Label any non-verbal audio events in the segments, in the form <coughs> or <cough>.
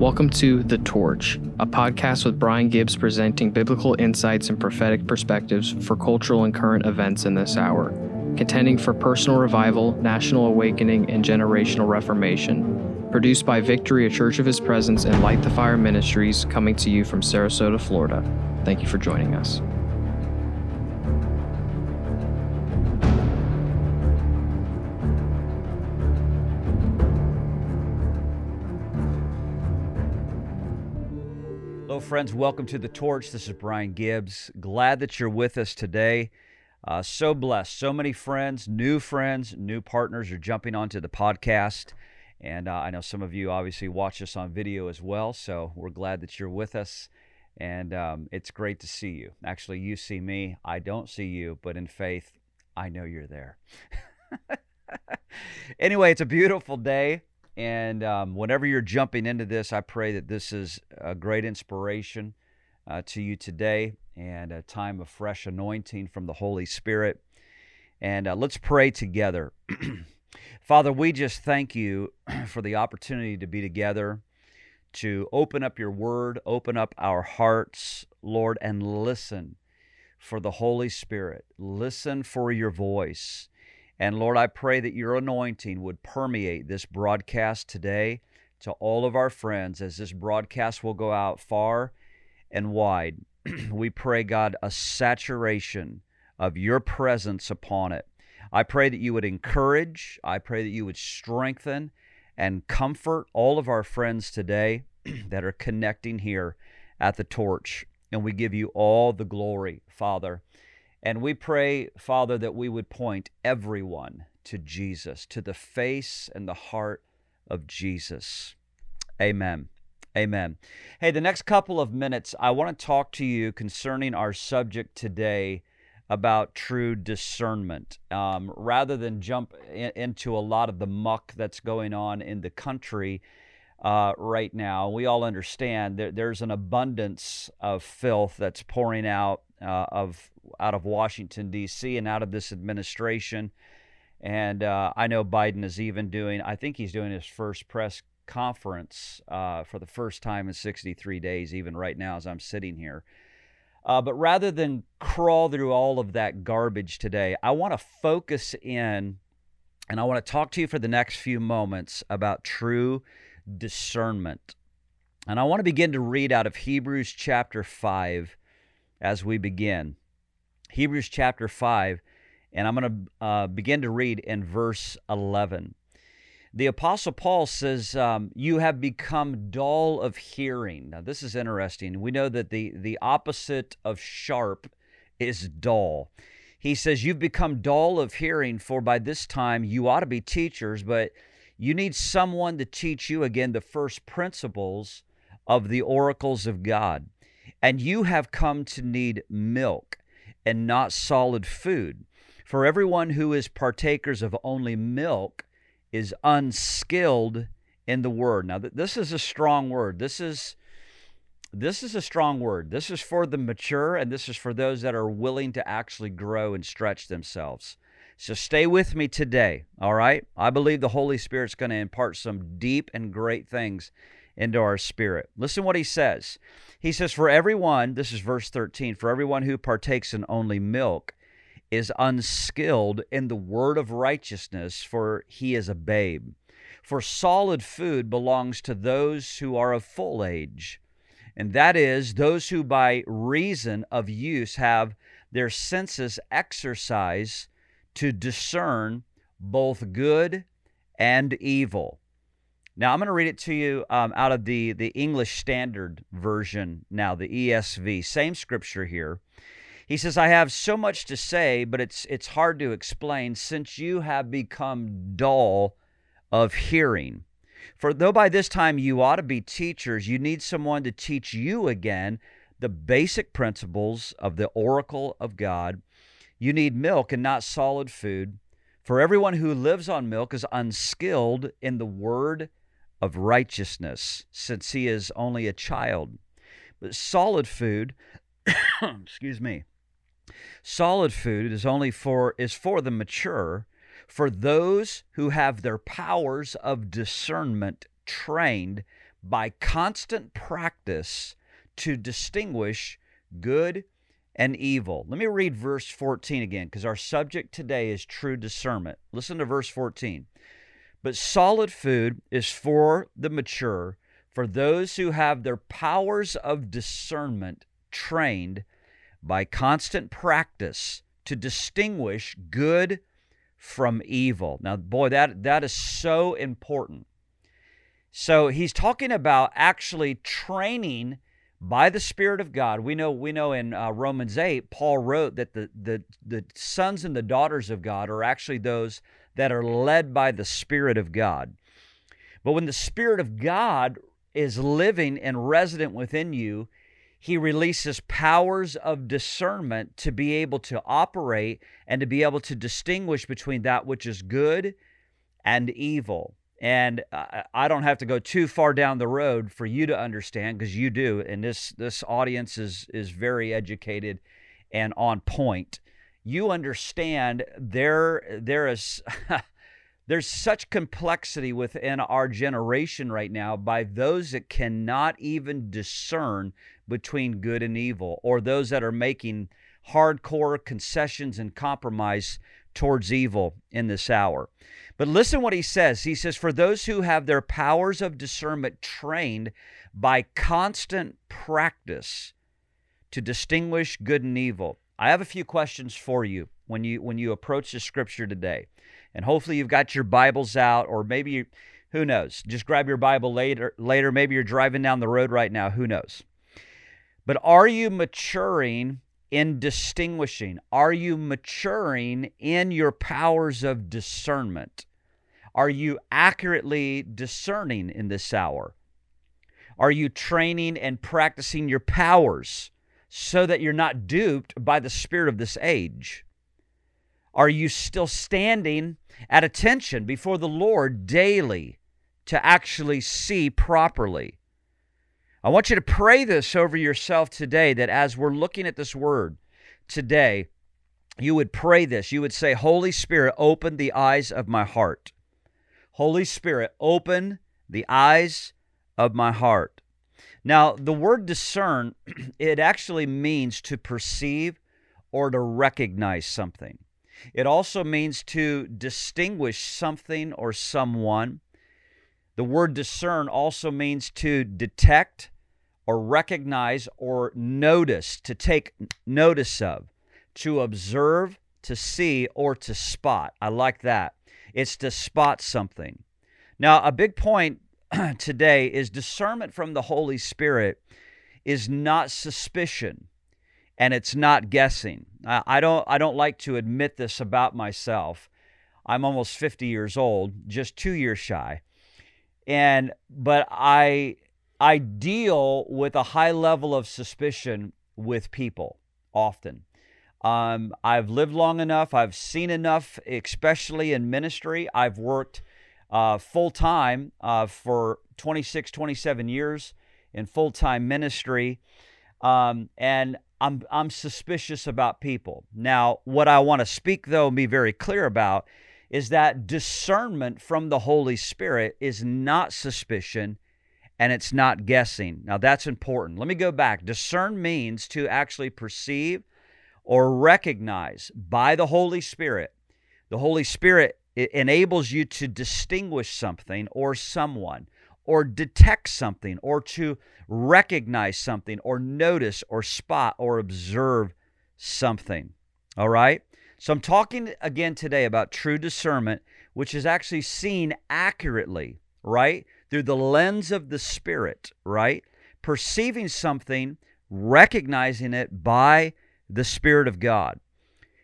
Welcome to The Torch, a podcast with Brian Gibbs presenting biblical insights and prophetic perspectives for cultural and current events in this hour, contending for personal revival, national awakening, and generational reformation. Produced by Victory, a Church of His Presence, and Light the Fire Ministries, coming to you from Sarasota, Florida. Thank you for joining us. Friends. Welcome to the Torch. This is Brian Gibbs. Glad that you're with us today. Uh, so blessed. So many friends, new friends, new partners are jumping onto the podcast. And uh, I know some of you obviously watch us on video as well. So we're glad that you're with us. And um, it's great to see you. Actually, you see me. I don't see you, but in faith, I know you're there. <laughs> anyway, it's a beautiful day. And um, whenever you're jumping into this, I pray that this is a great inspiration uh, to you today and a time of fresh anointing from the Holy Spirit. And uh, let's pray together. <clears throat> Father, we just thank you <clears throat> for the opportunity to be together, to open up your word, open up our hearts, Lord, and listen for the Holy Spirit. Listen for your voice. And Lord, I pray that your anointing would permeate this broadcast today to all of our friends as this broadcast will go out far and wide. <clears throat> we pray, God, a saturation of your presence upon it. I pray that you would encourage, I pray that you would strengthen and comfort all of our friends today <clears throat> that are connecting here at the torch. And we give you all the glory, Father. And we pray, Father, that we would point everyone to Jesus, to the face and the heart of Jesus. Amen. Amen. Hey, the next couple of minutes, I want to talk to you concerning our subject today about true discernment. Um, rather than jump in, into a lot of the muck that's going on in the country uh, right now, we all understand that there's an abundance of filth that's pouring out uh, of out of Washington D.C. and out of this administration. And uh, I know Biden is even doing. I think he's doing his first press conference uh, for the first time in 63 days, even right now as I'm sitting here. Uh, but rather than crawl through all of that garbage today, I want to focus in and I want to talk to you for the next few moments about true discernment. And I want to begin to read out of Hebrews chapter 5 as we begin. Hebrews chapter 5, and I'm going to uh, begin to read in verse 11. The Apostle Paul says, um, You have become dull of hearing. Now, this is interesting. We know that the, the opposite of sharp is dull. He says, You've become dull of hearing, for by this time you ought to be teachers, but you need someone to teach you again the first principles of the oracles of God. And you have come to need milk and not solid food. For everyone who is partakers of only milk is unskilled in the word. Now, this is a strong word. This is this is a strong word. This is for the mature, and this is for those that are willing to actually grow and stretch themselves. So stay with me today, all right? I believe the Holy Spirit's going to impart some deep and great things into our spirit. Listen what he says. He says, For everyone, this is verse 13, for everyone who partakes in only milk is unskilled in the word of righteousness, for he is a babe. For solid food belongs to those who are of full age, and that is those who by reason of use have their senses exercised to discern both good and evil. Now I'm going to read it to you um, out of the the English Standard Version. Now the ESV, same scripture here. He says, "I have so much to say, but it's it's hard to explain since you have become dull of hearing. For though by this time you ought to be teachers, you need someone to teach you again the basic principles of the oracle of God. You need milk and not solid food." For everyone who lives on milk is unskilled in the word of righteousness, since he is only a child. But solid food, <coughs> excuse me, solid food is only for is for the mature, for those who have their powers of discernment trained by constant practice to distinguish good and evil. Let me read verse 14 again because our subject today is true discernment. Listen to verse 14. But solid food is for the mature, for those who have their powers of discernment trained by constant practice to distinguish good from evil. Now, boy, that, that is so important. So he's talking about actually training by the Spirit of God. We know we know in uh, Romans 8, Paul wrote that the, the, the sons and the daughters of God are actually those that are led by the Spirit of God. But when the Spirit of God is living and resident within you, he releases powers of discernment to be able to operate and to be able to distinguish between that which is good and evil. And I don't have to go too far down the road for you to understand because you do. And this this audience is is very educated and on point. You understand there there is <laughs> there's such complexity within our generation right now by those that cannot even discern between good and evil or those that are making hardcore concessions and compromise towards evil in this hour. But listen what he says. He says, For those who have their powers of discernment trained by constant practice to distinguish good and evil. I have a few questions for you when you when you approach the scripture today. And hopefully you've got your Bibles out, or maybe you, who knows? Just grab your Bible later later. Maybe you're driving down the road right now. Who knows? But are you maturing in distinguishing? Are you maturing in your powers of discernment? Are you accurately discerning in this hour? Are you training and practicing your powers so that you're not duped by the spirit of this age? Are you still standing at attention before the Lord daily to actually see properly? I want you to pray this over yourself today that as we're looking at this word today, you would pray this. You would say, Holy Spirit, open the eyes of my heart. Holy Spirit, open the eyes of my heart. Now, the word discern, <clears throat> it actually means to perceive or to recognize something. It also means to distinguish something or someone. The word discern also means to detect or recognize or notice, to take notice of, to observe, to see, or to spot. I like that. It's to spot something. Now, a big point <clears throat> today is discernment from the Holy Spirit is not suspicion and it's not guessing. I don't I don't like to admit this about myself. I'm almost 50 years old, just 2 years shy. And but I I deal with a high level of suspicion with people often. Um, I've lived long enough, I've seen enough, especially in ministry. I've worked uh, full time uh, for 26, 27 years in full time ministry. Um, and I'm, I'm suspicious about people. Now, what I want to speak, though, and be very clear about is that discernment from the Holy Spirit is not suspicion and it's not guessing. Now, that's important. Let me go back. Discern means to actually perceive or recognize by the Holy Spirit. The Holy Spirit enables you to distinguish something or someone or detect something or to recognize something or notice or spot or observe something. All right? So I'm talking again today about true discernment, which is actually seen accurately, right? Through the lens of the Spirit, right? Perceiving something, recognizing it by the Spirit of God.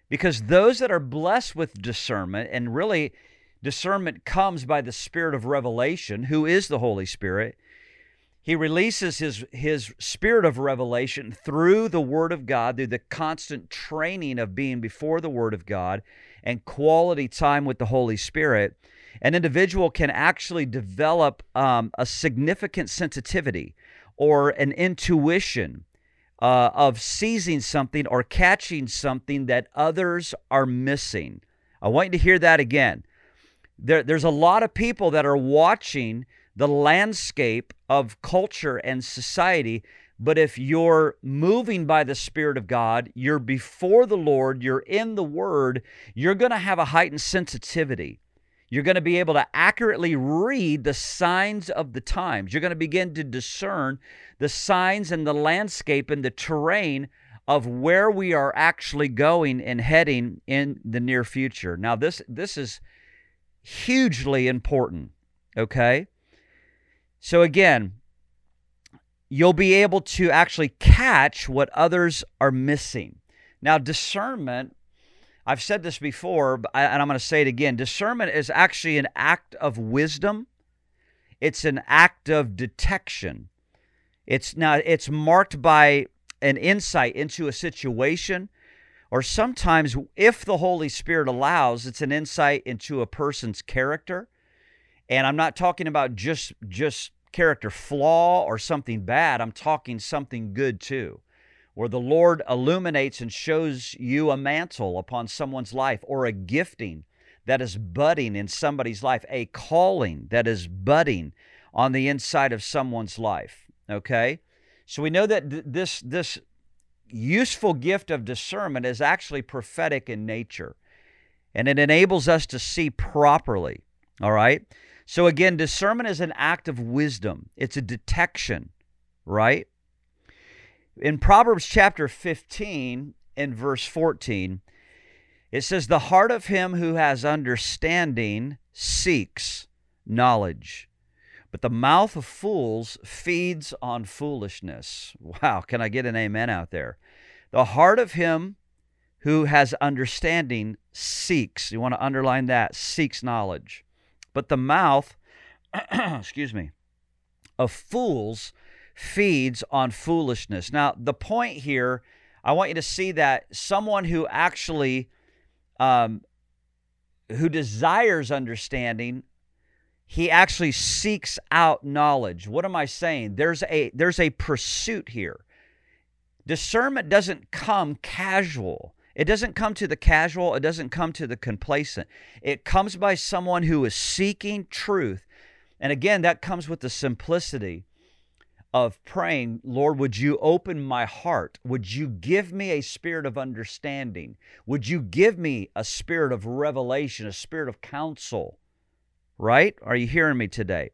Because those that are blessed with discernment, and really discernment comes by the Spirit of revelation, who is the Holy Spirit, he releases his, his spirit of revelation through the Word of God, through the constant training of being before the Word of God and quality time with the Holy Spirit. An individual can actually develop um, a significant sensitivity or an intuition uh, of seizing something or catching something that others are missing. I want you to hear that again. There, there's a lot of people that are watching the landscape of culture and society. But if you're moving by the Spirit of God, you're before the Lord, you're in the Word, you're going to have a heightened sensitivity. You're going to be able to accurately read the signs of the times. You're going to begin to discern the signs and the landscape and the terrain of where we are actually going and heading in the near future. Now this this is hugely important, okay? So again, you'll be able to actually catch what others are missing. Now discernment I've said this before, and I'm going to say it again. Discernment is actually an act of wisdom. It's an act of detection. It's now it's marked by an insight into a situation or sometimes if the Holy Spirit allows, it's an insight into a person's character. And I'm not talking about just just character flaw or something bad. I'm talking something good too where the Lord illuminates and shows you a mantle upon someone's life or a gifting that is budding in somebody's life, a calling that is budding on the inside of someone's life. Okay? So we know that th- this this useful gift of discernment is actually prophetic in nature. And it enables us to see properly. All right? So again, discernment is an act of wisdom. It's a detection, right? In Proverbs chapter 15 and verse 14, it says, The heart of him who has understanding seeks knowledge, but the mouth of fools feeds on foolishness. Wow, can I get an amen out there? The heart of him who has understanding seeks, you want to underline that, seeks knowledge. But the mouth, <clears throat> excuse me, of fools feeds on foolishness. Now, the point here, I want you to see that someone who actually um, who desires understanding he actually seeks out knowledge. What am i saying? There's a there's a pursuit here. Discernment doesn't come casual. It doesn't come to the casual. It doesn't come to the complacent. It comes by someone who is seeking truth. And again that comes with the simplicity of praying, Lord, would you open my heart? Would you give me a spirit of understanding? Would you give me a spirit of revelation, a spirit of counsel? Right? Are you hearing me today?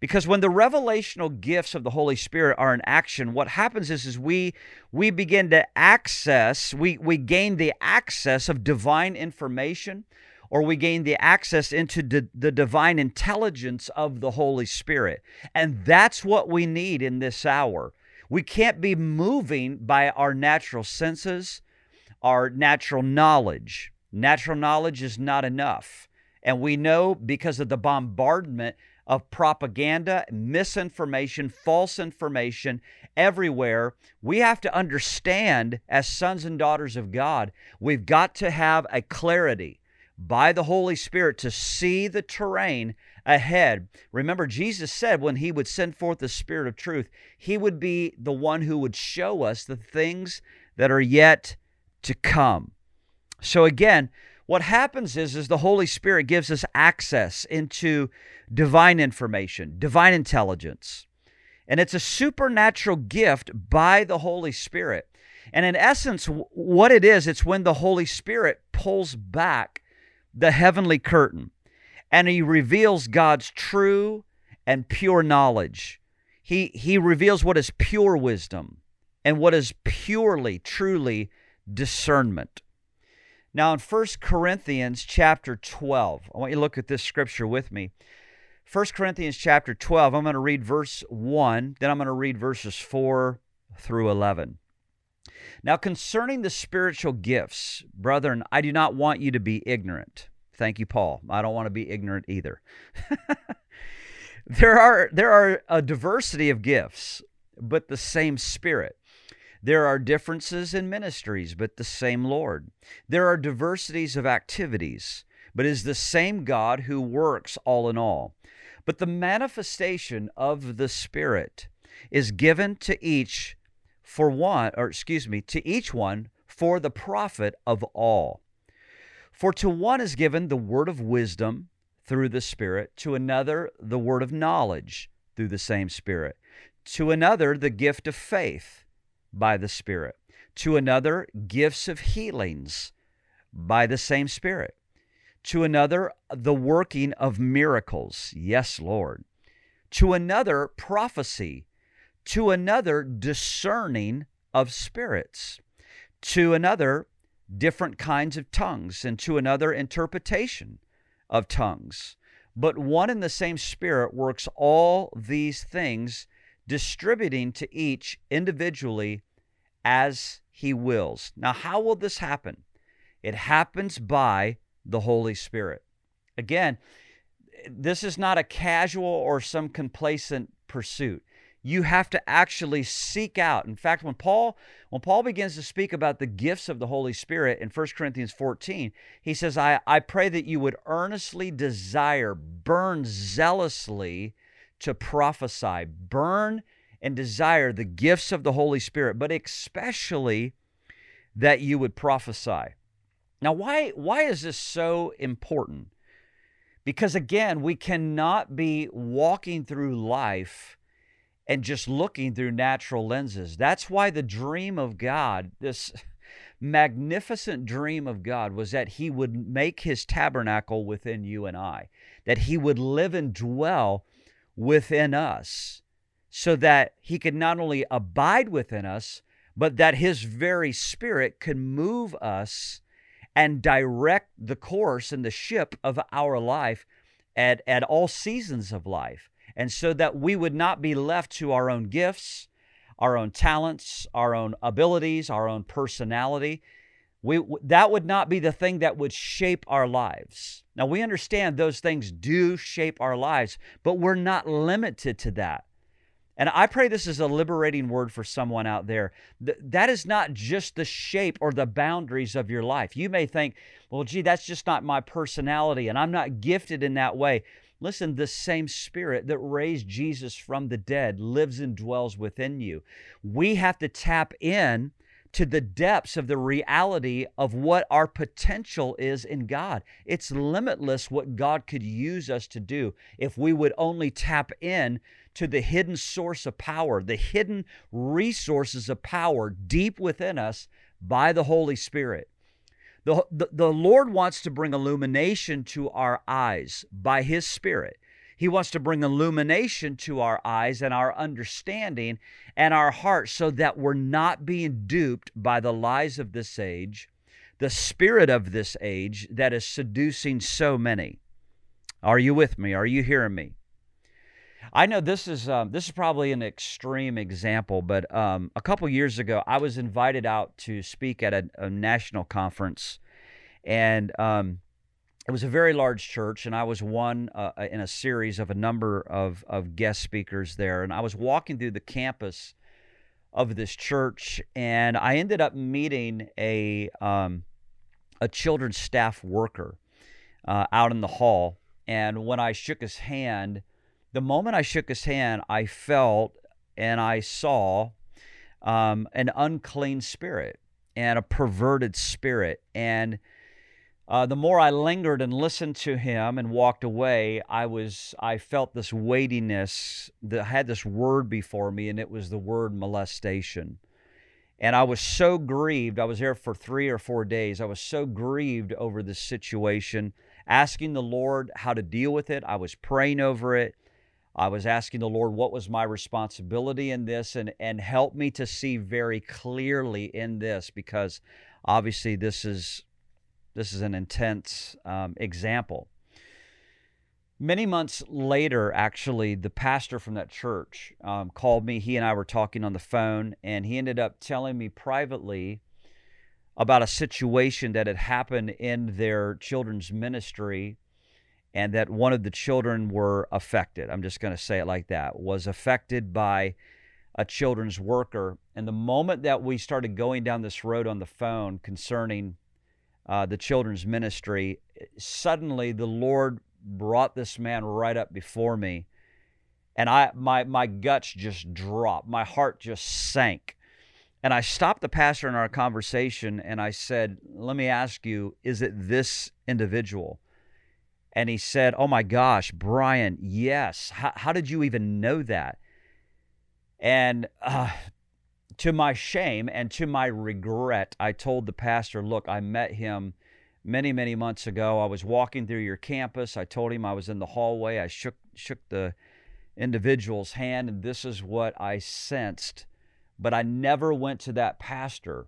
Because when the revelational gifts of the Holy Spirit are in action, what happens is, is we we begin to access, we, we gain the access of divine information or we gain the access into d- the divine intelligence of the Holy Spirit. And that's what we need in this hour. We can't be moving by our natural senses, our natural knowledge. Natural knowledge is not enough. And we know because of the bombardment of propaganda, misinformation, false information everywhere, we have to understand as sons and daughters of God, we've got to have a clarity by the Holy Spirit to see the terrain ahead. Remember, Jesus said when he would send forth the Spirit of truth, he would be the one who would show us the things that are yet to come. So again, what happens is, is the Holy Spirit gives us access into divine information, divine intelligence. And it's a supernatural gift by the Holy Spirit. And in essence, what it is, it's when the Holy Spirit pulls back the heavenly curtain and he reveals God's true and pure knowledge. He, he reveals what is pure wisdom and what is purely, truly discernment. Now, in 1 Corinthians chapter 12, I want you to look at this scripture with me. 1 Corinthians chapter 12, I'm going to read verse 1, then I'm going to read verses 4 through 11. Now, concerning the spiritual gifts, brethren, I do not want you to be ignorant. Thank you, Paul. I don't want to be ignorant either. <laughs> there are there are a diversity of gifts, but the same Spirit. There are differences in ministries, but the same Lord. There are diversities of activities, but is the same God who works all in all. But the manifestation of the Spirit is given to each for one, or excuse me, to each one for the profit of all. For to one is given the word of wisdom through the Spirit, to another, the word of knowledge through the same Spirit, to another, the gift of faith by the Spirit, to another, gifts of healings by the same Spirit, to another, the working of miracles. Yes, Lord. To another, prophecy. To another, discerning of spirits. To another, different kinds of tongues. And to another, interpretation of tongues. But one and the same Spirit works all these things, distributing to each individually as He wills. Now, how will this happen? It happens by the Holy Spirit. Again, this is not a casual or some complacent pursuit. You have to actually seek out. In fact, when Paul when Paul begins to speak about the gifts of the Holy Spirit in 1 Corinthians 14, he says, I, I pray that you would earnestly desire, burn zealously to prophesy, burn and desire the gifts of the Holy Spirit, but especially that you would prophesy. Now, why, why is this so important? Because again, we cannot be walking through life and just looking through natural lenses. That's why the dream of God, this magnificent dream of God, was that He would make His tabernacle within you and I, that He would live and dwell within us, so that He could not only abide within us, but that His very Spirit could move us and direct the course and the ship of our life at, at all seasons of life. And so that we would not be left to our own gifts, our own talents, our own abilities, our own personality. We, that would not be the thing that would shape our lives. Now, we understand those things do shape our lives, but we're not limited to that. And I pray this is a liberating word for someone out there. That is not just the shape or the boundaries of your life. You may think, well, gee, that's just not my personality, and I'm not gifted in that way. Listen, the same spirit that raised Jesus from the dead lives and dwells within you. We have to tap in to the depths of the reality of what our potential is in God. It's limitless what God could use us to do if we would only tap in to the hidden source of power, the hidden resources of power deep within us by the Holy Spirit. The, the, Lord wants to bring illumination to our eyes by His Spirit. He wants to bring illumination to our eyes and our understanding and our hearts so that we're not being duped by the lies of this age, the spirit of this age that is seducing so many. Are you with me? Are you hearing me? I know this is um, this is probably an extreme example, but um, a couple years ago, I was invited out to speak at a, a national conference, and um, it was a very large church, and I was one uh, uh, in a series of a number of of guest speakers there, and I was walking through the campus of this church, and I ended up meeting a um, a children's staff worker uh, out in the hall, and when I shook his hand the moment I shook his hand, I felt and I saw um, an unclean spirit and a perverted spirit. And uh, the more I lingered and listened to him and walked away, I was I felt this weightiness that had this word before me, and it was the word molestation. And I was so grieved. I was there for three or four days. I was so grieved over this situation, asking the Lord how to deal with it. I was praying over it. I was asking the Lord what was my responsibility in this and, and help me to see very clearly in this because obviously this is this is an intense um, example. Many months later, actually, the pastor from that church um, called me. He and I were talking on the phone, and he ended up telling me privately about a situation that had happened in their children's ministry and that one of the children were affected. I'm just going to say it like that was affected by a children's worker. And the moment that we started going down this road on the phone concerning uh, the children's ministry, suddenly the Lord brought this man right up before me. And I my my guts just dropped. My heart just sank. And I stopped the pastor in our conversation and I said, Let me ask you, is it this individual? And he said, Oh my gosh, Brian, yes. How, how did you even know that? And uh, to my shame and to my regret, I told the pastor, Look, I met him many, many months ago. I was walking through your campus. I told him I was in the hallway. I shook, shook the individual's hand, and this is what I sensed. But I never went to that pastor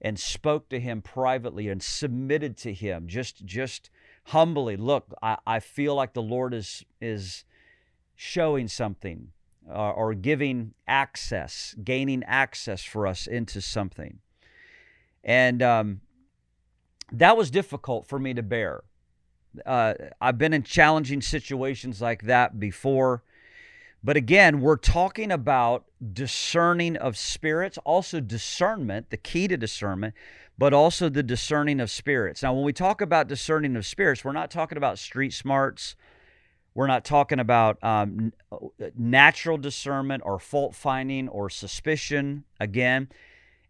and spoke to him privately and submitted to him just just humbly look i, I feel like the lord is is showing something uh, or giving access gaining access for us into something. And um, that was difficult for me to bear. Uh, i've been in challenging situations like that before but again, we're talking about discerning of spirits, also discernment, the key to discernment, but also the discerning of spirits. Now, when we talk about discerning of spirits, we're not talking about street smarts. We're not talking about um, natural discernment or fault finding or suspicion again.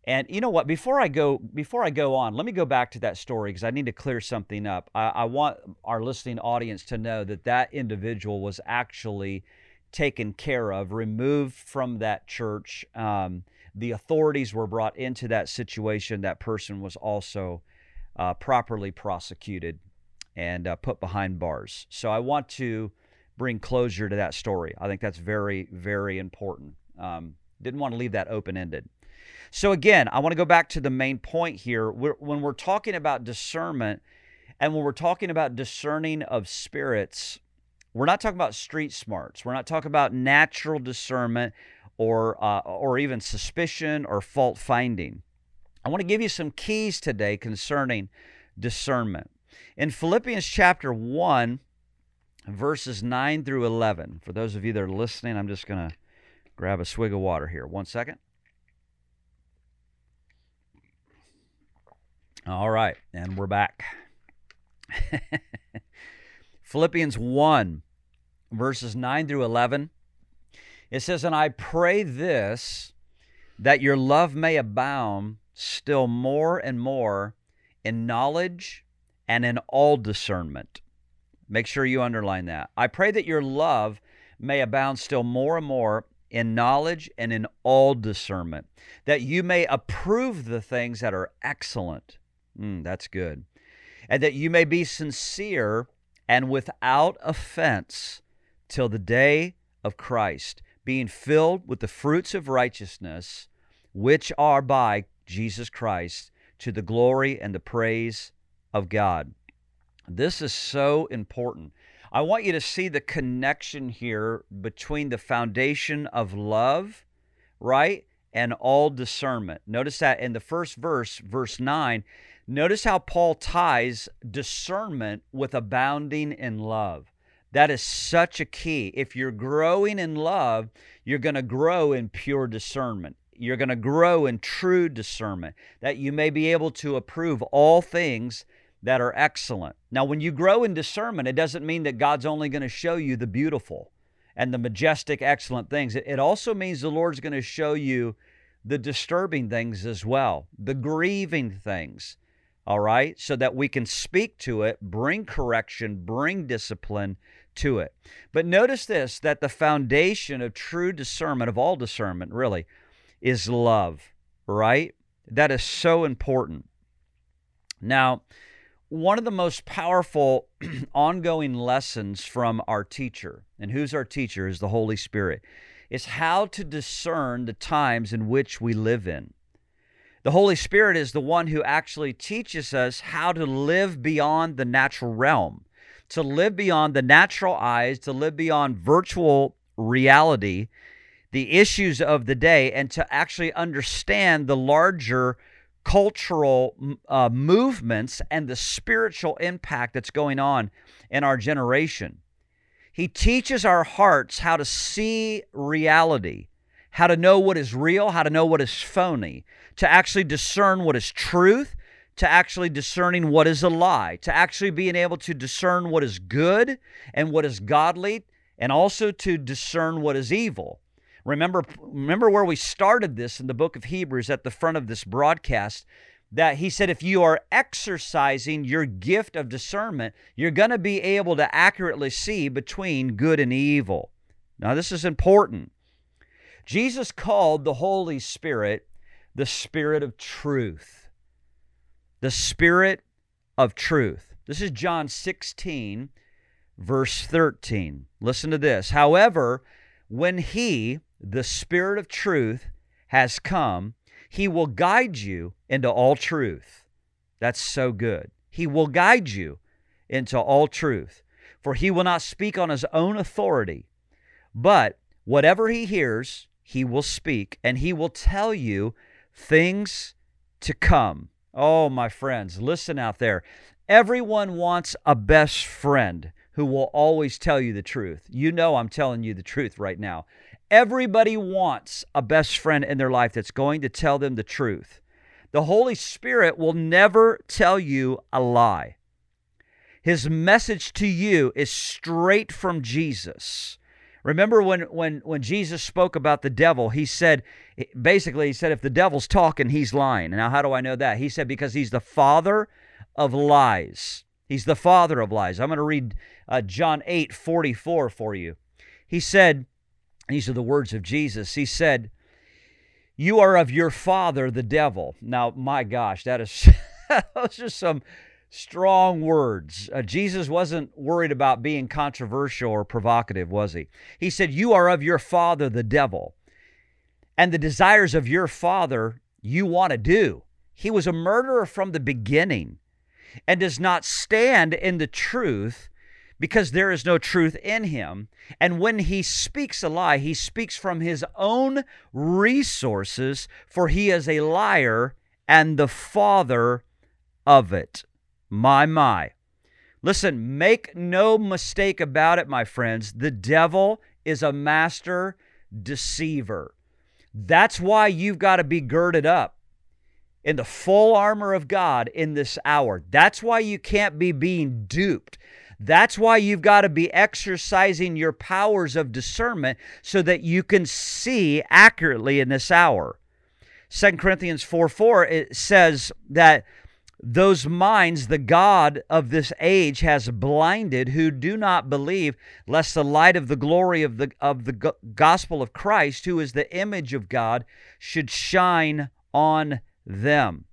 And you know what? Before I go, before I go on, let me go back to that story because I need to clear something up. I, I want our listening audience to know that that individual was actually taken care of, removed from that church. Um, the authorities were brought into that situation. That person was also uh, properly prosecuted and uh, put behind bars. So I want to bring closure to that story. I think that's very, very important. Um, didn't want to leave that open ended. So, again, I want to go back to the main point here. We're, when we're talking about discernment and when we're talking about discerning of spirits, we're not talking about street smarts. We're not talking about natural discernment or uh, or even suspicion or fault finding. I want to give you some keys today concerning discernment. In Philippians chapter 1, verses 9 through 11, for those of you that are listening, I'm just going to grab a swig of water here. One second. All right, and we're back. <laughs> Philippians 1, verses 9 through 11. It says, And I pray this, that your love may abound still more and more in knowledge and in all discernment. Make sure you underline that. I pray that your love may abound still more and more in knowledge and in all discernment, that you may approve the things that are excellent. Mm, that's good. And that you may be sincere and without offense till the day of Christ, being filled with the fruits of righteousness, which are by Jesus Christ, to the glory and the praise of God. This is so important. I want you to see the connection here between the foundation of love, right, and all discernment. Notice that in the first verse, verse 9, Notice how Paul ties discernment with abounding in love. That is such a key. If you're growing in love, you're going to grow in pure discernment. You're going to grow in true discernment, that you may be able to approve all things that are excellent. Now, when you grow in discernment, it doesn't mean that God's only going to show you the beautiful and the majestic, excellent things. It also means the Lord's going to show you the disturbing things as well, the grieving things all right, so that we can speak to it, bring correction, bring discipline to it. But notice this that the foundation of true discernment, of all discernment really, is love, right? That is so important. Now, one of the most powerful <clears throat> ongoing lessons from our teacher, and who's our teacher is the Holy Spirit, is how to discern the times in which we live in. The Holy Spirit is the one who actually teaches us how to live beyond the natural realm, to live beyond the natural eyes, to live beyond virtual reality, the issues of the day, and to actually understand the larger cultural uh, movements and the spiritual impact that's going on in our generation. He teaches our hearts how to see reality, how to know what is real, how to know what is phony, to actually discern what is truth, to actually discerning what is a lie, to actually being able to discern what is good and what is godly, and also to discern what is evil. Remember, remember where we started this in the book of Hebrews at the front of this broadcast. that he said if you are exercising your gift of discernment, you're going to be able to accurately see between good and evil. Now, this is important. Jesus called the Holy Spirit the Spirit of truth. The Spirit of truth. This is John 16, verse 13. Listen to this. However, when He, the Spirit of truth, has come, He will guide you into all truth. That's so good. He will guide you into all truth. For He will not speak on His own authority, but whatever He hears, He will speak, and He will tell you things to come. Oh, my friends, listen out there. Everyone wants a best friend who will always tell you the truth. You know, I'm telling you the truth right now. Everybody wants a best friend in their life that's going to tell them the truth. The Holy Spirit will never tell you a lie. His message to you is straight from Jesus. Remember when when when Jesus spoke about the devil, he said basically he said if the devil's talking, he's lying. Now how do I know that? He said because he's the father of lies. He's the father of lies. I'm going to read uh, John 8 44 for you. He said, these are the words of Jesus. He said, You are of your father, the devil. Now, my gosh, that is <laughs> those are some strong words. Uh, Jesus wasn't worried about being controversial or provocative, was he? He said, You are of your father, the devil, and the desires of your father you want to do. He was a murderer from the beginning and does not stand in the truth because there is no truth in him. And when he speaks a lie, he speaks from his own resources, for he is a liar and the father of it. My, my. Listen, make no mistake about it, my friends. The devil is a master deceiver. That's why you've got to be girded up in the full armor of God in this hour. That's why you can't be being duped. That's why you've got to be exercising your powers of discernment so that you can see accurately in this hour. 2 Corinthians 4 4, it says that those minds the God of this age has blinded who do not believe, lest the light of the glory of the, of the gospel of Christ, who is the image of God, should shine on them.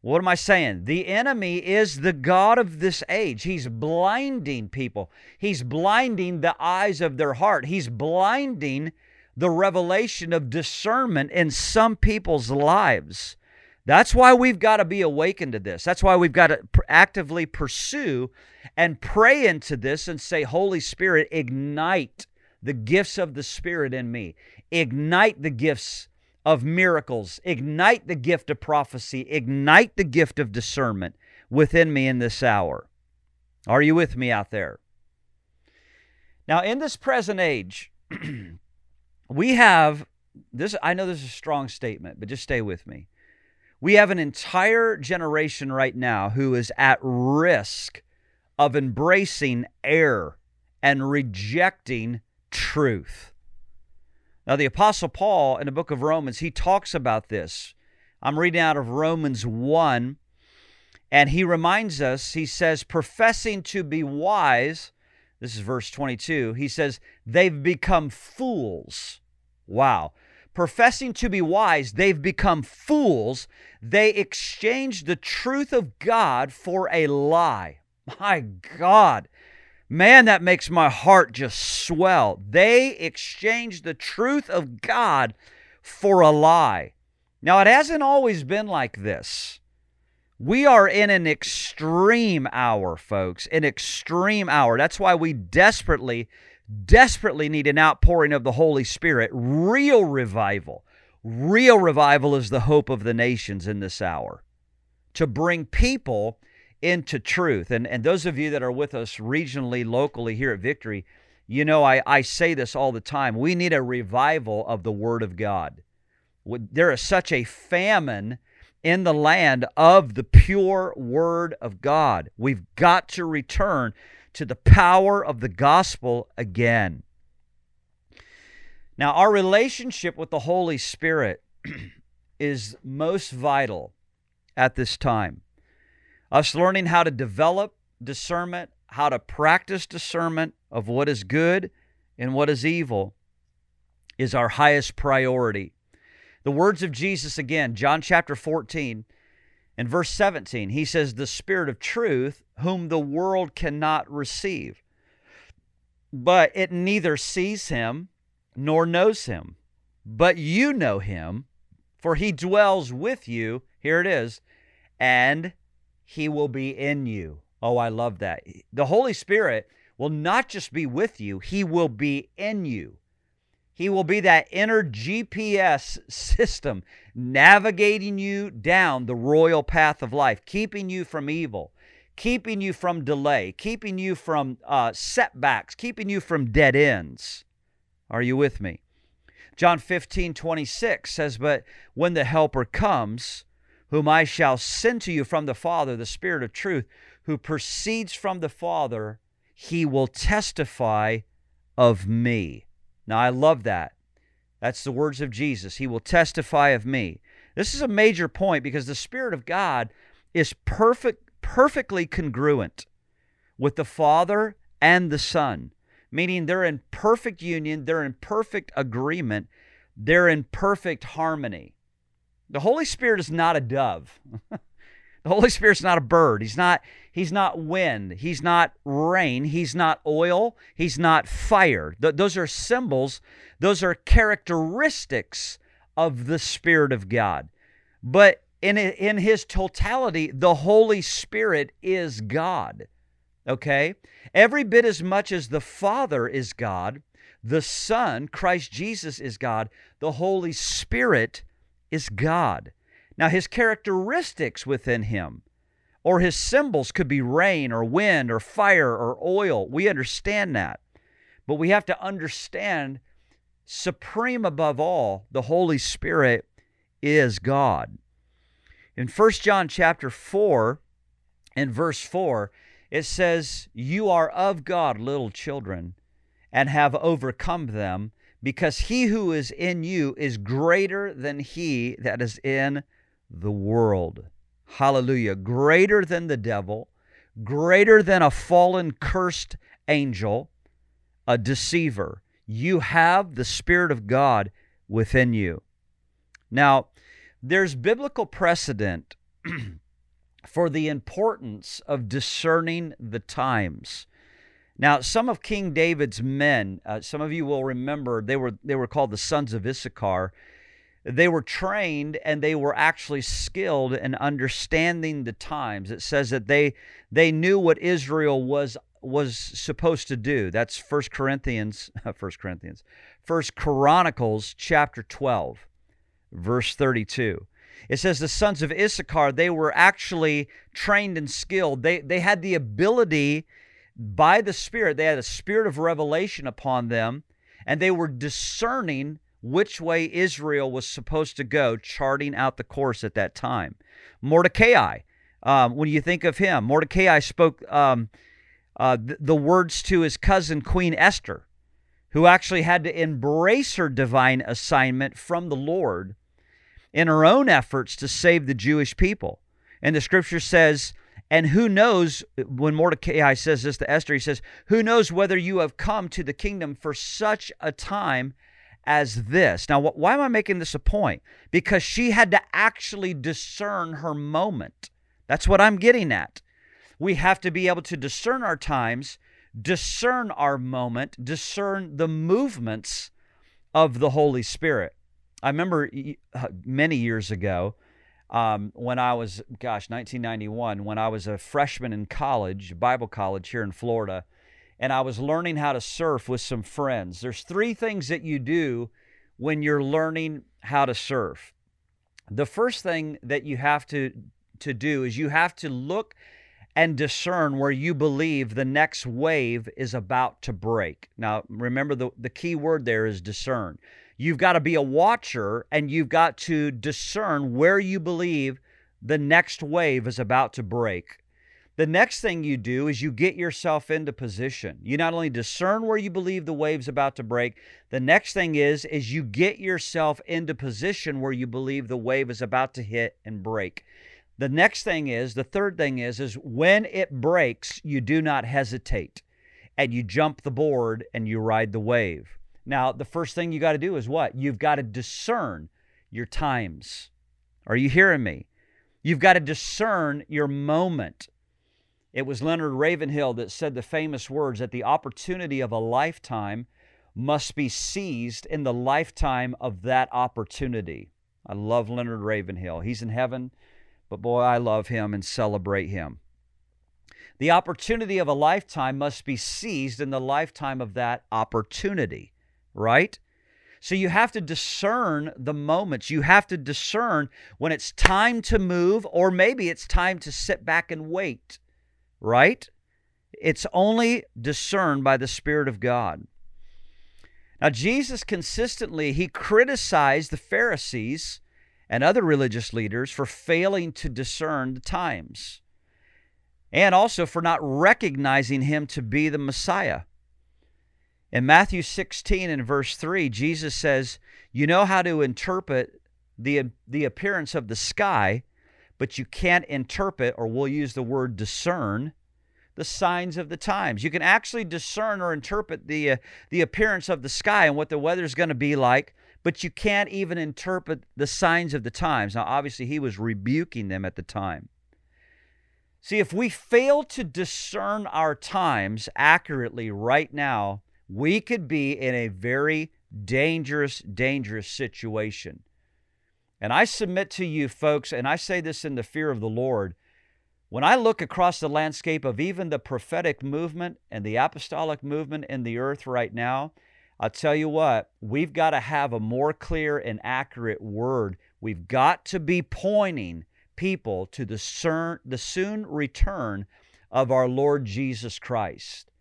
What am I saying? The enemy is the God of this age. He's blinding people. He's blinding the eyes of their heart. He's blinding the revelation of discernment in some people's lives. That's why we've got to be awakened to this. That's why we've got to actively pursue and pray into this and say, Holy Spirit, ignite the gifts of the Spirit in me. Ignite the gifts of miracles. Ignite the gift of prophecy. Ignite the gift of discernment within me in this hour. Are you with me out there? Now, in this present age, <clears throat> we have this. I know this is a strong statement, but just stay with me. We have an entire generation right now who is at risk of embracing error and rejecting truth. Now, the Apostle Paul in the book of Romans, he talks about this. I'm reading out of Romans 1, and he reminds us, he says, professing to be wise, this is verse 22, he says, they've become fools. Wow professing to be wise, they've become fools. They exchanged the truth of God for a lie. My God. Man, that makes my heart just swell. They exchanged the truth of God for a lie. Now, it hasn't always been like this. We are in an extreme hour, folks, an extreme hour. That's why we desperately desperately need an outpouring of the Holy Spirit, real revival. Real revival is the hope of the nations in this hour to bring people into truth. And, and those of you that are with us regionally, locally here at Victory, you know, I, I say this all the time. We need a revival of the Word of God. There is such a famine in the land of the pure Word of God. We've got to return to the power of the gospel again. Now, our relationship with the Holy Spirit <clears throat> is most vital at this time. Us learning how to develop discernment, how to practice discernment of what is good and what is evil is our highest priority. The words of Jesus again, John chapter 14 and verse 17, he says, The Spirit of truth, whom the world cannot receive, but it neither sees him nor knows him. But you know him, for he dwells with you. Here it is, and he will be in you. Oh, I love that. The Holy Spirit will not just be with you, he will be in you. He will be that inner GPS system navigating you down the royal path of life, keeping you from evil, keeping you from delay, keeping you from uh, setbacks, keeping you from dead ends. Are you with me? John 15, 26 says, But when the Helper comes, whom I shall send to you from the Father, the Spirit of truth, who proceeds from the Father, he will testify of me. Now, I love that. That's the words of Jesus. He will testify of me. This is a major point because the Spirit of God is perfect, perfectly congruent with the Father and the Son, meaning they're in perfect union, they're in perfect agreement, they're in perfect harmony. The Holy Spirit is not a dove. <laughs> the Holy Spirit's not a bird. He's not he's not wind. He's not rain. He's not oil. He's not fire. Th- those are symbols. Those are characteristics of the Spirit of God. But in in his totality, the Holy Spirit is God. Okay? Every bit as much as the Father is God, the Son, Christ Jesus is God, the Holy Spirit is God. Now, his characteristics within him or his symbols could be rain or wind or fire or oil. We understand that. But we have to understand, supreme above all, the Holy Spirit is God. In 1 John chapter 4 and verse 4, it says, You are of God, little children, and have overcome them because he who is in you is greater than he that is in the world. Hallelujah. Greater than the devil, greater than a fallen, cursed angel, a deceiver. You have the Spirit of God within you. Now, there's biblical precedent <clears throat> for the importance of discerning the times. Now, some of King David's men, uh, some of you will remember, they were they were called the sons of Issachar. They were trained and they were actually skilled in understanding the times. It says that they they knew what Israel was was supposed to do. That's First Corinthians, <laughs> First Corinthians, First Chronicles chapter 12, verse 32. It says the sons of Issachar, they were actually trained and skilled. They they had the ability by the Spirit, they had a spirit of revelation upon them, and they were discerning which way Israel was supposed to go, charting out the course at that time. Mordecai, um, when you think of him, Mordecai spoke um, uh, th- the words to his cousin, Queen Esther, who actually had to embrace her divine assignment from the Lord in her own efforts to save the Jewish people. And the scripture says, and who knows, when Mordecai says this to Esther, he says, Who knows whether you have come to the kingdom for such a time as this? Now, why am I making this a point? Because she had to actually discern her moment. That's what I'm getting at. We have to be able to discern our times, discern our moment, discern the movements of the Holy Spirit. I remember uh, many years ago, um, when I was, gosh, 1991, when I was a freshman in college, Bible college here in Florida, and I was learning how to surf with some friends. There's three things that you do when you're learning how to surf. The first thing that you have to, to do is you have to look and discern where you believe the next wave is about to break. Now, remember the, the key word there is discern. You've got to be a watcher and you've got to discern where you believe the next wave is about to break. The next thing you do is you get yourself into position. You not only discern where you believe the wave's about to break, the next thing is is you get yourself into position where you believe the wave is about to hit and break. The next thing is, the third thing is, is when it breaks, you do not hesitate and you jump the board and you ride the wave. Now, the first thing you got to do is what? You've got to discern your times. Are you hearing me? You've got to discern your moment. It was Leonard Ravenhill that said the famous words that the opportunity of a lifetime must be seized in the lifetime of that opportunity. I love Leonard Ravenhill. He's in heaven, but boy, I love him and celebrate him. The opportunity of a lifetime must be seized in the lifetime of that opportunity, right? So you have to discern the moments. You have to discern when it's time to move, or maybe it's time to sit back and wait, right? It's only discerned by the Spirit of God. Now, Jesus consistently, he criticized the Pharisees and other religious leaders for failing to discern the times and also for not recognizing him to be the Messiah. In Matthew 16 and verse 3, Jesus says, You know how to interpret the, the appearance of the sky, but you can't interpret, or we'll use the word discern, the signs of the times. You can actually discern or interpret the, uh, the appearance of the sky and what the weather's going to be like, but you can't even interpret the signs of the times. Now, obviously, he was rebuking them at the time. See, if we fail to discern our times accurately right now, we could be in a very dangerous, dangerous situation. And I submit to you, folks, and I say this in the fear of the Lord when I look across the landscape of even the prophetic movement and the apostolic movement in the earth right now, I'll tell you what, we've got to have a more clear and accurate word. We've got to be pointing people to the, the soon return of our Lord Jesus Christ.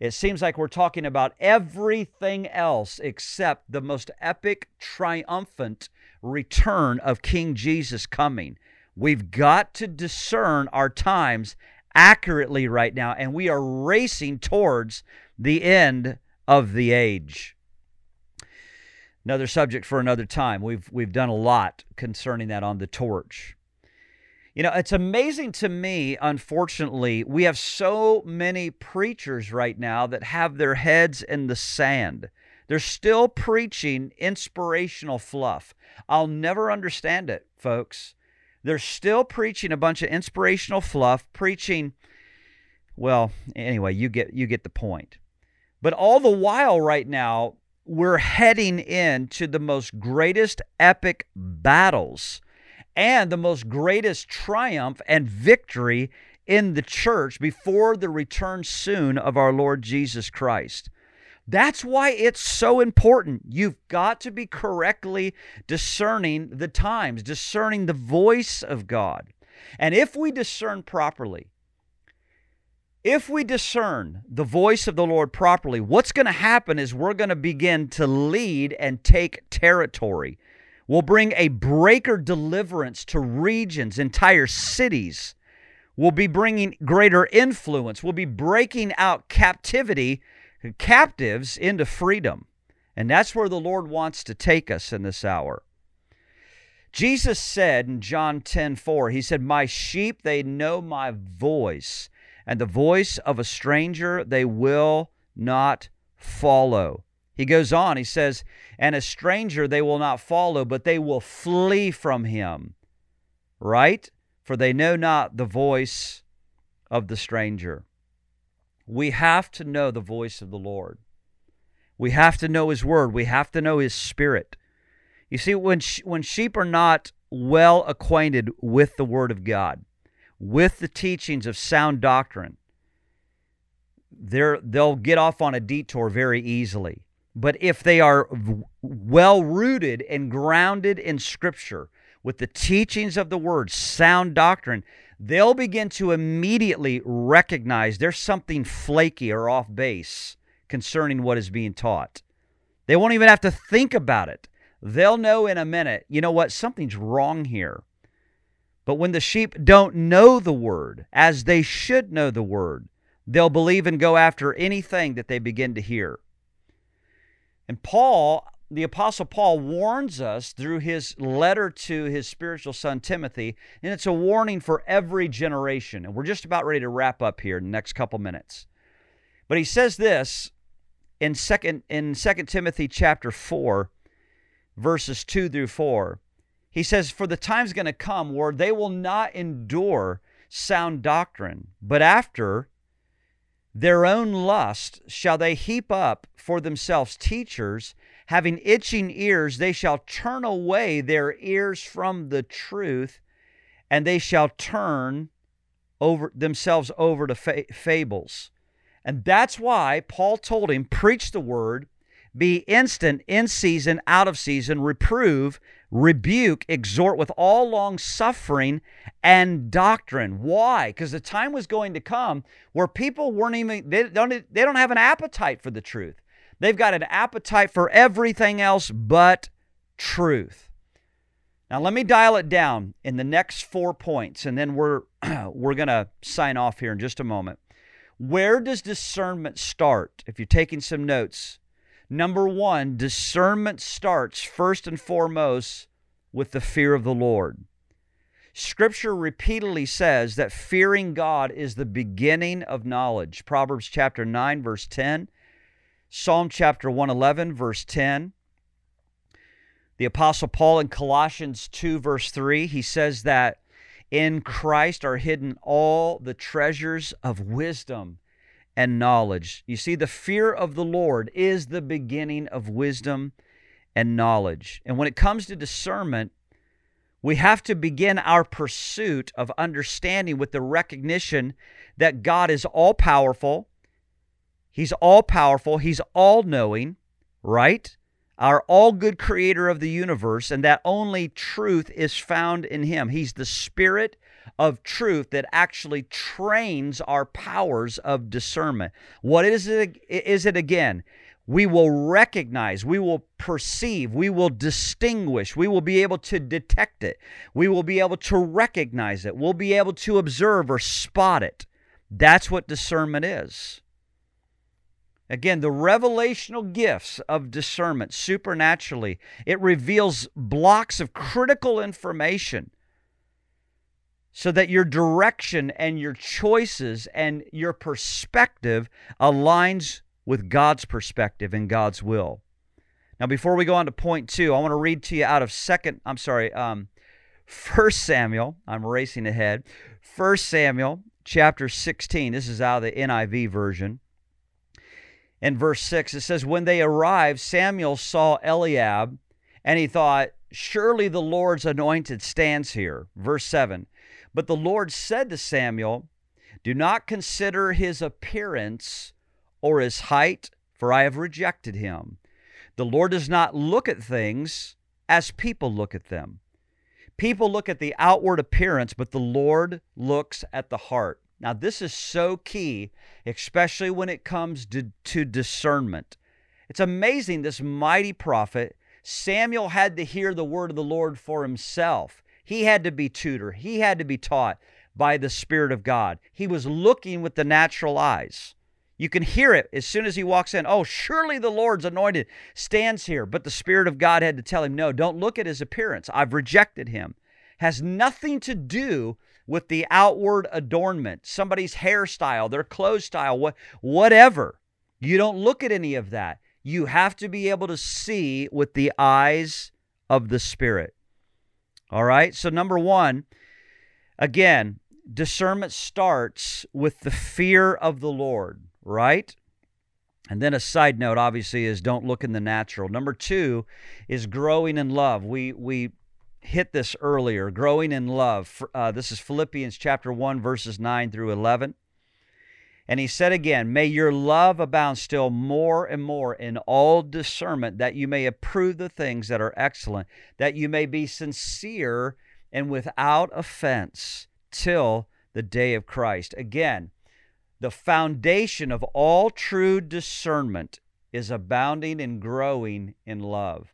It seems like we're talking about everything else except the most epic, triumphant return of King Jesus coming. We've got to discern our times accurately right now, and we are racing towards the end of the age. Another subject for another time. We've we've done a lot concerning that on the torch. You know, it's amazing to me, unfortunately, we have so many preachers right now that have their heads in the sand. They're still preaching inspirational fluff. I'll never understand it, folks. They're still preaching a bunch of inspirational fluff, preaching well, anyway, you get you get the point. But all the while right now, we're heading into the most greatest epic battles and the most greatest triumph and victory in the church before the return soon of our Lord Jesus Christ. That's why it's so important. You've got to be correctly discerning the times, discerning the voice of God. And if we discern properly, if we discern the voice of the Lord properly, what's going to happen is we're going to begin to lead and take territory. We'll bring a breaker deliverance to regions, entire cities. We'll be bringing greater influence. We'll be breaking out captivity captives into freedom. And that's where the Lord wants to take us in this hour. Jesus said in John 10 4, He said, My sheep, they know my voice, and the voice of a stranger they will not follow. He goes on, he says, And a stranger they will not follow, but they will flee from him. Right? For they know not the voice of the stranger. We have to know the voice of the Lord. We have to know His Word. We have to know His Spirit. You see, when, when sheep are not well acquainted with the Word of God, with the teachings of sound doctrine, they're, they'll get off on a detour very easily. But if they are well rooted and grounded in Scripture, with the teachings of the Word, sound doctrine, they'll begin to immediately recognize there's something flaky or off base concerning what is being taught. They won't even have to think about it. They'll know in a minute, you know what, something's wrong here. But when the sheep don't know the word as they should know the word, they'll believe and go after anything that they begin to hear. And Paul the Apostle Paul warns us through his letter to his spiritual son Timothy, and it's a warning for every generation. And we're just about ready to wrap up here in the next couple minutes. But he says this in second in 2 Timothy chapter 4, verses 2 through 4. He says, For the time's going to come where they will not endure sound doctrine, but after their own lust shall they heap up for themselves teachers having itching ears, they shall turn away their ears from the truth, and they shall turn over themselves over to fa- fables. And that's why Paul told him, preach the word, be instant, in season, out of season, reprove, rebuke, exhort with all long suffering and doctrine. Why? Because the time was going to come where people weren't even, they don't, they don't have an appetite for the truth. They've got an appetite for everything else but truth. Now let me dial it down in the next 4 points and then we're <clears throat> we're to sign off here in just a moment. Where does discernment start? If you're taking some notes, number 1, discernment starts first and foremost with the fear of the Lord. Scripture repeatedly says that fearing God is the beginning of knowledge. Proverbs chapter 9 verse 10 Psalm chapter 111, verse 10. The Apostle Paul in Colossians 2, verse 3, he says that in Christ are hidden all the treasures of wisdom and knowledge. You see, the fear of the Lord is the beginning of wisdom and knowledge. And when it comes to discernment, we have to begin our pursuit of understanding with the recognition that God is all powerful, He's all powerful, He's all knowing, right? Our all good creator of the universe, and that only truth is found in Him. He's the spirit of truth that actually trains our powers of discernment. What is it? Is it again? We will recognize, we will perceive, we will distinguish, we will be able to detect it, we will be able to recognize it, we'll be able to observe or spot it. That's what discernment is. Again, the revelational gifts of discernment supernaturally, it reveals blocks of critical information so that your direction and your choices and your perspective aligns with God's perspective and God's will. Now, before we go on to point two, I want to read to you out of second, I'm sorry, um, First Samuel. I'm racing ahead. First Samuel chapter 16. This is out of the NIV version in verse 6. It says, When they arrived, Samuel saw Eliab, and he thought, Surely the Lord's anointed stands here. Verse 7. But the Lord said to Samuel, Do not consider his appearance or his height, for I have rejected him. The Lord does not look at things as people look at them. People look at the outward appearance, but the Lord looks at the heart. Now, this is so key, especially when it comes to, to discernment. It's amazing this mighty prophet, Samuel had to hear the word of the Lord for himself. He had to be tutored, he had to be taught by the Spirit of God. He was looking with the natural eyes. You can hear it as soon as he walks in. Oh, surely the Lord's anointed stands here. But the Spirit of God had to tell him, no, don't look at his appearance. I've rejected him. Has nothing to do with the outward adornment, somebody's hairstyle, their clothes style, what, whatever. You don't look at any of that. You have to be able to see with the eyes of the Spirit. All right? So, number one, again, discernment starts with the fear of the Lord, right? And then a side note, obviously, is don't look in the natural. Number two is growing in love. We we hit this earlier growing in love. Uh, this is Philippians chapter 1, verses 9 through 11. And he said again, May your love abound still more and more in all discernment, that you may approve the things that are excellent, that you may be sincere and without offense till the day of Christ. Again, the foundation of all true discernment is abounding and growing in love.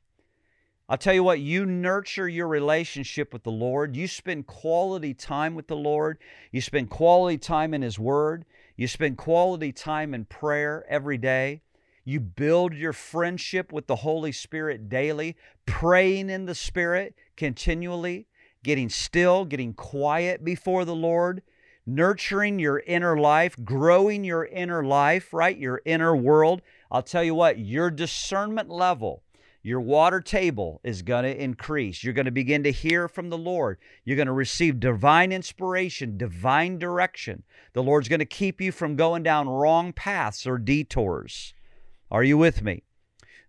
I'll tell you what, you nurture your relationship with the Lord. You spend quality time with the Lord. You spend quality time in His Word. You spend quality time in prayer every day. You build your friendship with the Holy Spirit daily, praying in the Spirit continually, getting still, getting quiet before the Lord, nurturing your inner life, growing your inner life, right? Your inner world. I'll tell you what, your discernment level your water table is going to increase. You're going to begin to hear from the Lord. You're going to receive divine inspiration, divine direction. The Lord's going to keep you from going down wrong paths or detours. Are you with me?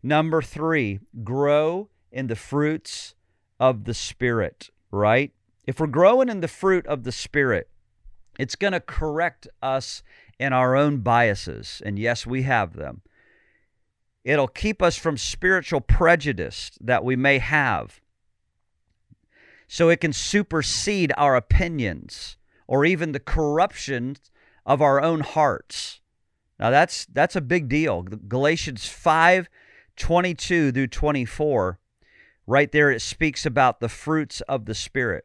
Number three, grow in the fruits of the Spirit, right? If we're growing in the fruit of the Spirit, it's going to correct us in our own biases. And yes, we have them. It'll keep us from spiritual prejudice that we may have. So it can supersede our opinions or even the corruption of our own hearts. Now that's that's a big deal. Galatians 5 22 through 24, right there it speaks about the fruits of the Spirit.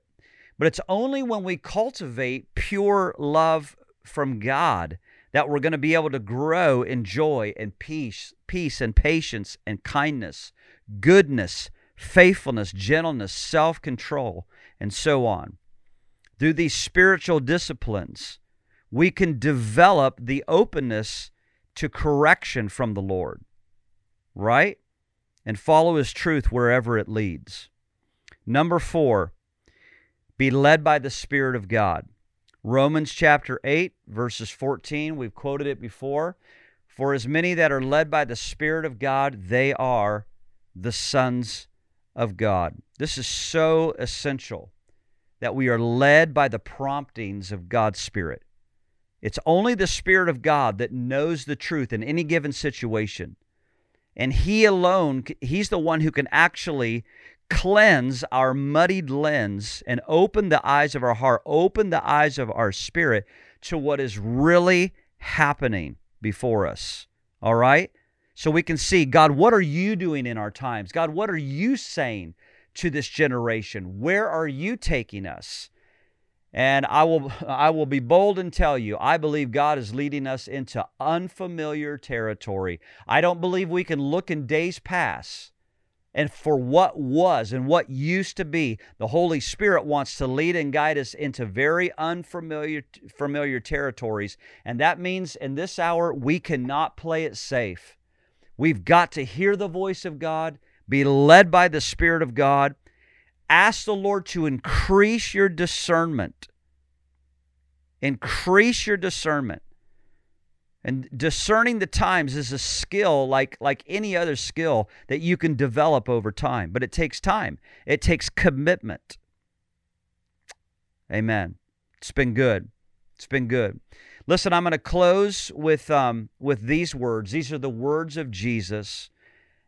But it's only when we cultivate pure love from God that we're going to be able to grow in joy and peace, peace and patience and kindness, goodness, faithfulness, gentleness, self-control, and so on. Through these spiritual disciplines, we can develop the openness to correction from the Lord, right? And follow his truth wherever it leads. Number 4, be led by the Spirit of God. Romans chapter 8, verses 14, we've quoted it before. For as many that are led by the Spirit of God, they are the sons of God. This is so essential that we are led by the promptings of God's Spirit. It's only the Spirit of God that knows the truth in any given situation. And He alone, He's the one who can actually cleanse our muddied lens and open the eyes of our heart, open the eyes of our spirit to what is really happening before us. All right? So we can see, God, what are you doing in our times? God, what are you saying to this generation? Where are you taking us? And I will <laughs> I will be bold and tell you, I believe God is leading us into unfamiliar territory. I don't believe we can look in days past and for what was and what used to be. The Holy Spirit wants to lead and guide us into very unfamiliar familiar territories. And that means in this hour, we cannot play it safe. We've got to hear the voice of God, be led by the Spirit of God. Ask the Lord to increase your discernment. Increase your discernment. And discerning the times is a skill like, like any other skill that you can develop over time, but it takes time. It takes commitment. Amen. It's been good. It's been good. Listen, I'm going to close with, um, with these words. These are the words of Jesus.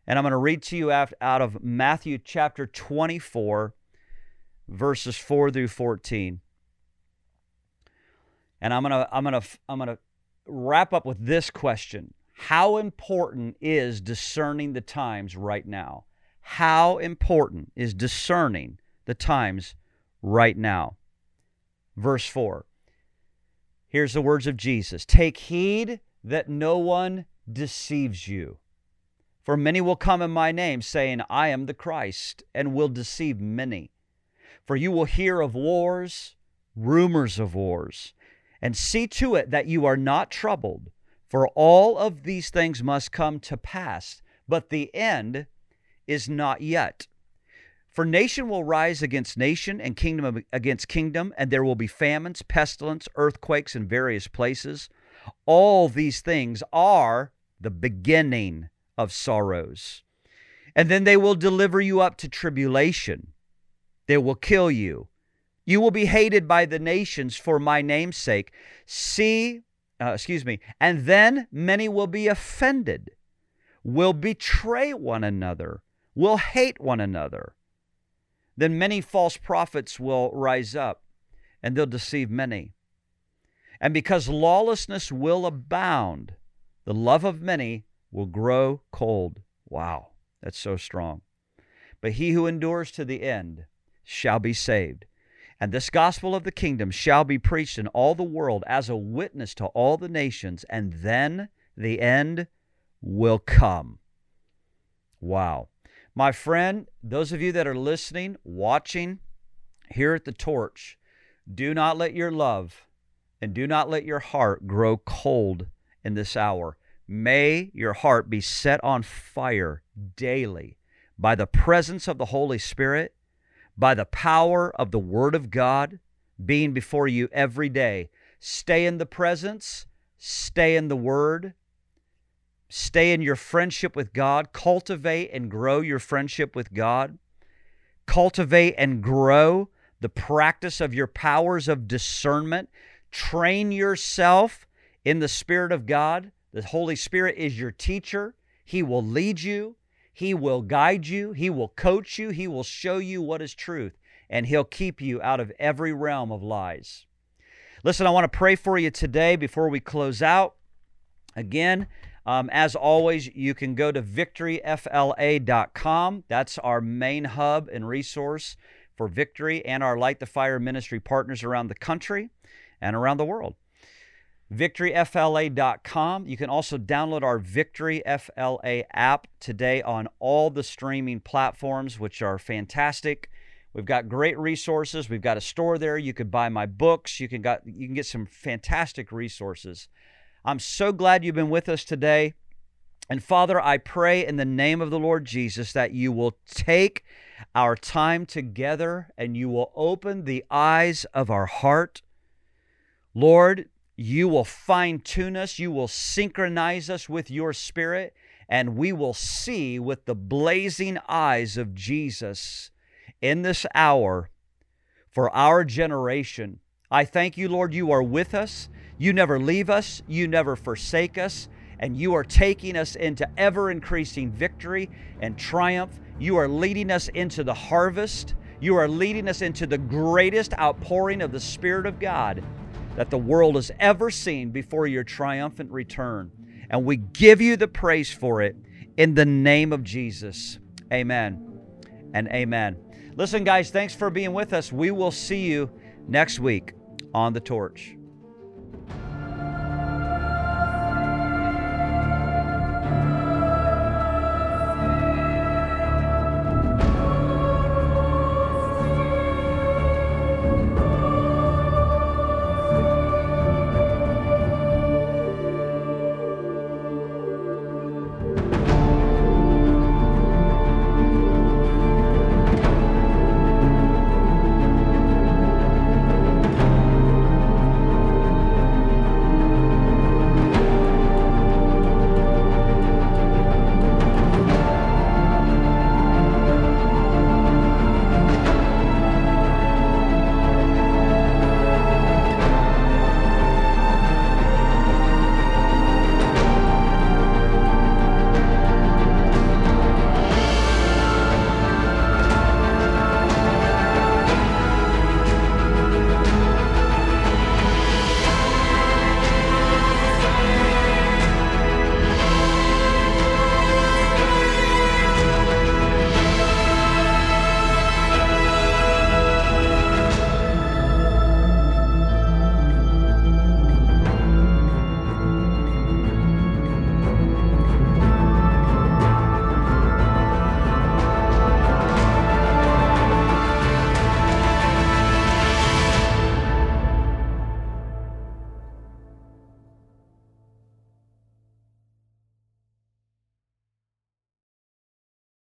And I'm going to read to you out, out of Matthew chapter 24, verses 4 through 14. And I'm to, I'm to, I'm going to wrap up with this question How important is discerning the times right now? How important is discerning the times right now? Verse 4. Here's the words of Jesus Take heed that no one deceives you. For many will come in my name, saying, I am the Christ, and will deceive many. For you will hear of wars, rumors of wars and see to it that you are not troubled, for all of these things must come to pass, but the end is not yet. For nation will rise against nation, and kingdom against kingdom, and there will be famines, pestilence, earthquakes in various places. All these things are the beginning of sorrows. And then they will deliver you up to tribulation. They will kill you you will be hated by the nations for my name's sake. See, uh, excuse me, and then many will be offended, will betray one another, will hate one another. Then many false prophets will rise up, and they'll deceive many. And because lawlessness will abound, the love of many will grow cold. Wow, that's so strong. But he who endures to the end shall be saved. And this gospel of the kingdom shall be preached in all the world as a witness to all the nations, and then the end will come. Wow. My friend, those of you that are listening, watching here at the torch, do not let your love and do not let your heart grow cold in this hour. May your heart be set on fire daily by the presence of the Holy Spirit, by the power of the Word of God being before you every day. Stay in the presence, stay in the Word, stay in your friendship with God, cultivate and grow your friendship with God, cultivate and grow the practice of your powers of discernment. Train yourself in the Spirit of God. The Holy Spirit is your teacher. He will lead you, He will guide you, He will coach you, He will show you what is truth, and He'll keep you out of every realm of lies. Listen, I want to pray for you today before we close out. Again, um, as always, you can go to victoryfla.com. That's our main hub and resource for victory and our Light the Fire ministry partners around the country and around the world. VictoryFLA.com. You can also download our Victory FLA app today on all the streaming platforms, which are fantastic. We've got great resources. We've got a store there. You could buy my books. You can got you can get some fantastic resources. I'm so glad you've been with us today. And Father, I pray in the name of the Lord Jesus that you will take our time together and you will open the eyes of our heart. Lord, you will fine tune us, you will synchronize us with your spirit, and we will see with the blazing eyes of Jesus in this hour for our generation. I thank you, Lord, you are with us. You never leave us, you never forsake us, and you are taking us into ever increasing victory and triumph. You are leading us into the harvest. You are leading us into the greatest outpouring of the Spirit of God that the world has ever seen before your triumphant return. And we give you the praise for it in the name of Jesus. Amen and amen. Listen, guys, thanks for being with us. We will see you next week on the torch.